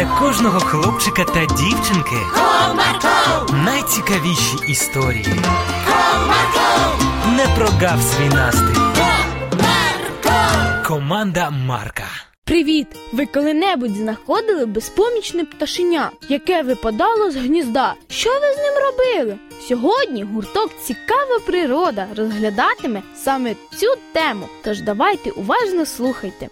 для кожного хлопчика та дівчинки Comarco, найцікавіші історії. Comarco, Не прогав свій настрій. Comarco. Команда Марка. Привіт! Ви коли-небудь знаходили безпомічне пташеня, яке випадало з гнізда? Що ви з ним робили? Сьогодні гурток Цікава природа розглядатиме саме цю тему. Тож давайте уважно слухайте.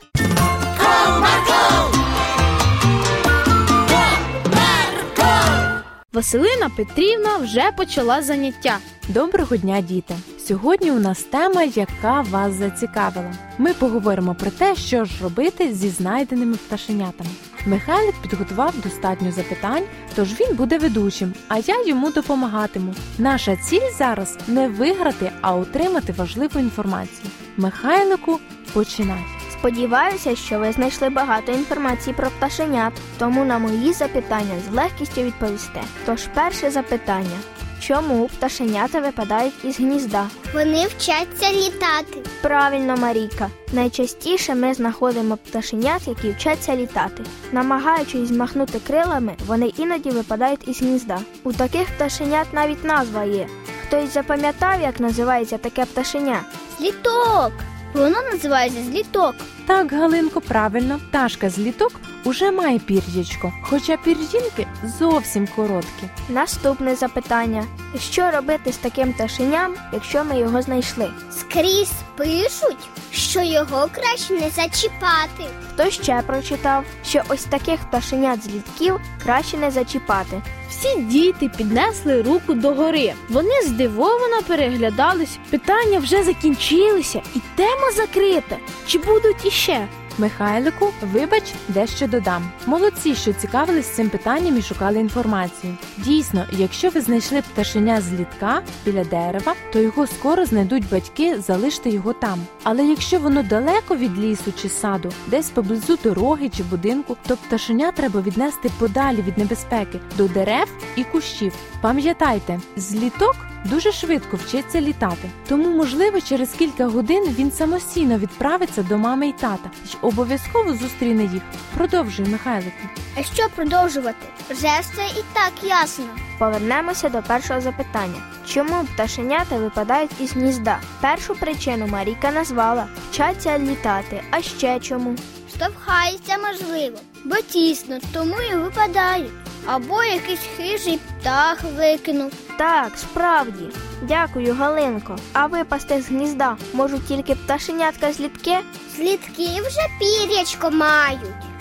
Василина Петрівна вже почала заняття. Доброго дня, діти! Сьогодні у нас тема, яка вас зацікавила. Ми поговоримо про те, що ж робити зі знайденими пташенятами. Михайлик підготував достатньо запитань, тож він буде ведучим, а я йому допомагатиму. Наша ціль зараз не виграти, а отримати важливу інформацію. Михайлику, починай. Сподіваюся, що ви знайшли багато інформації про пташенят, тому на мої запитання з легкістю відповісте. Тож перше запитання: чому пташенята випадають із гнізда? Вони вчаться літати. Правильно, Марійка. Найчастіше ми знаходимо пташенят, які вчаться літати. Намагаючись змахнути крилами, вони іноді випадають із гнізда. У таких пташенят навіть назва є. Хтось запам'ятав, як називається таке пташеня? Зліток. Воно називається зліток. Так, Галинко, правильно, пташка з літок уже має пір'ячко, хоча пір'їнки зовсім короткі. Наступне запитання: що робити з таким пташеням, якщо ми його знайшли? Скрізь пишуть, що його краще не зачіпати. Хто ще прочитав, що ось таких пташенят з літків краще не зачіпати. Всі діти піднесли руку догори. Вони здивовано переглядались. Питання вже закінчилися, і тема закрита. Чи будуть іще? Михайлику, вибач, дещо додам. Молодці, що цікавились цим питанням і шукали інформацію. Дійсно, якщо ви знайшли пташеня з літка біля дерева, то його скоро знайдуть батьки, залиште його там. Але якщо воно далеко від лісу чи саду, десь поблизу дороги чи будинку, то пташеня треба віднести подалі від небезпеки до дерев і кущів. Пам'ятайте, з літок дуже швидко вчиться літати, тому, можливо, через кілька годин він самостійно відправиться до мами й тата й обов'язково зустріне їх. Продовжуй, Михайлику. А що продовжувати? Вже все і так ясно. Повернемося до першого запитання: чому пташенята випадають із гнізда? Першу причину Марійка назвала вчаться літати. А ще чому? Штовхається можливо, бо тісно, тому і випадають. Або якийсь хижий птах викинув. Так, справді. Дякую, Галинко. А випасти з гнізда можуть тільки пташенятка з літки? Слідки вже пірячко мають,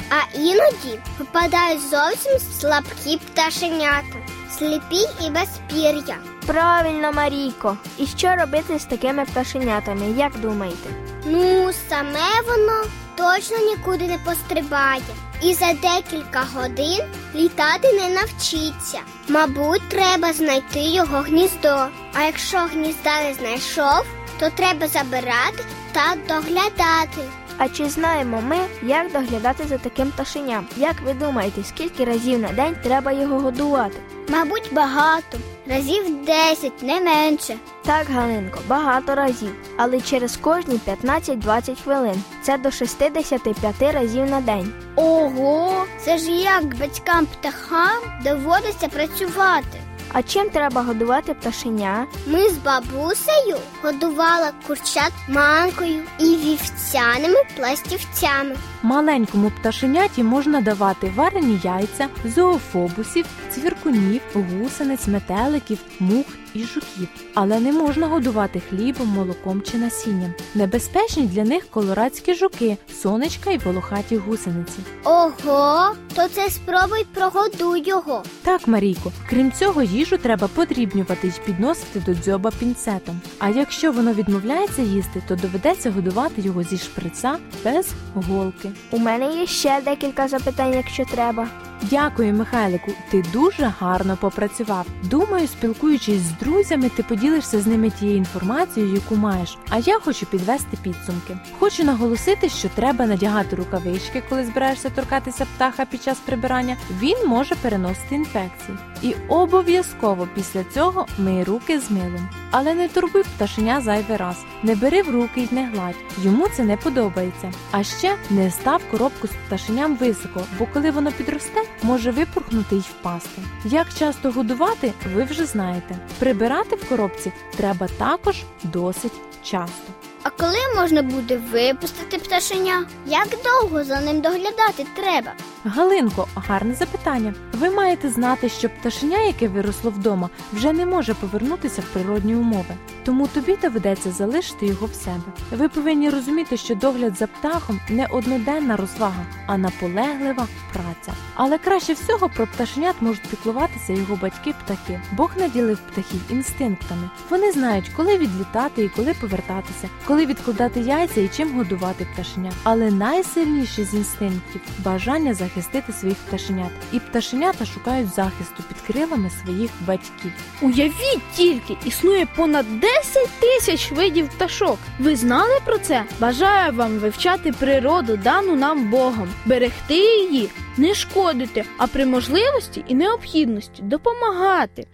а іноді випадають зовсім слабкі пташенята, сліпі і без пір'я. Правильно, Марійко. І що робити з такими пташенятами, як думаєте? Ну, саме воно точно нікуди не пострибає. І за декілька годин літати не навчиться. Мабуть, треба знайти його гніздо. А якщо гнізда не знайшов, то треба забирати та доглядати. А чи знаємо ми, як доглядати за таким пташеням? Як ви думаєте, скільки разів на день треба його годувати? Мабуть, багато, разів 10, не менше. Так, Галинко, багато разів, але через кожні 15-20 хвилин. Це до 65 разів на день. Ого, це ж як батькам птахам доводиться працювати. А чим треба годувати пташеня? Ми з бабусею годували курчат манкою і вівцяними пластівцями. Маленькому пташеняті можна давати варені яйця, зоофобусів, цвіркунів, гусениць, метеликів, мух і жуків, але не можна годувати хлібом, молоком чи насінням. Небезпечні для них колорадські жуки, сонечка і волохаті гусениці. Ого, то це спробуй прогодуй його. Так, Марійко, крім цього, їжу треба подрібнювати й підносити до дзьоба пінцетом. А якщо воно відмовляється їсти, то доведеться годувати його зі шприца без голки. У мене є ще декілька запитань, якщо треба. Дякую, Михайлику. Ти дуже гарно попрацював. Думаю, спілкуючись з друзями, ти поділишся з ними тією інформацією, яку маєш. А я хочу підвести підсумки. Хочу наголосити, що треба надягати рукавички, коли збираєшся торкатися птаха під час прибирання. Він може переносити інфекції. І обов'язково після цього мий руки з милом. Але не турбуй пташеня зайвий раз, не бери в руки й не гладь. Йому це не подобається. А ще не став коробку з пташеням високо, бо коли воно підросте, може випорхнути й впасти. Як часто годувати, ви вже знаєте. Прибирати в коробці треба також досить часто. А коли можна буде випустити пташеня? Як довго за ним доглядати треба? Галинко, гарне запитання. Ви маєте знати, що пташеня, яке виросло вдома, вже не може повернутися в природні умови. Тому тобі доведеться залишити його в себе. Ви повинні розуміти, що догляд за птахом не одноденна розвага, а наполеглива праця. Але краще всього про пташенят можуть піклуватися його батьки-птахи. Бог наділив птахів інстинктами. Вони знають, коли відлітати і коли повертатися, коли відкладати яйця і чим годувати пташеня. Але найсильніший з інстинктів бажання захистити своїх пташенят. І пташенята шукають захисту під крилами своїх батьків. Уявіть тільки, існує понад 10 тисяч видів пташок. Ви знали про це? Бажаю вам вивчати природу, дану нам Богом, берегти її, не шкодити, а при можливості і необхідності допомагати.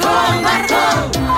Комарко,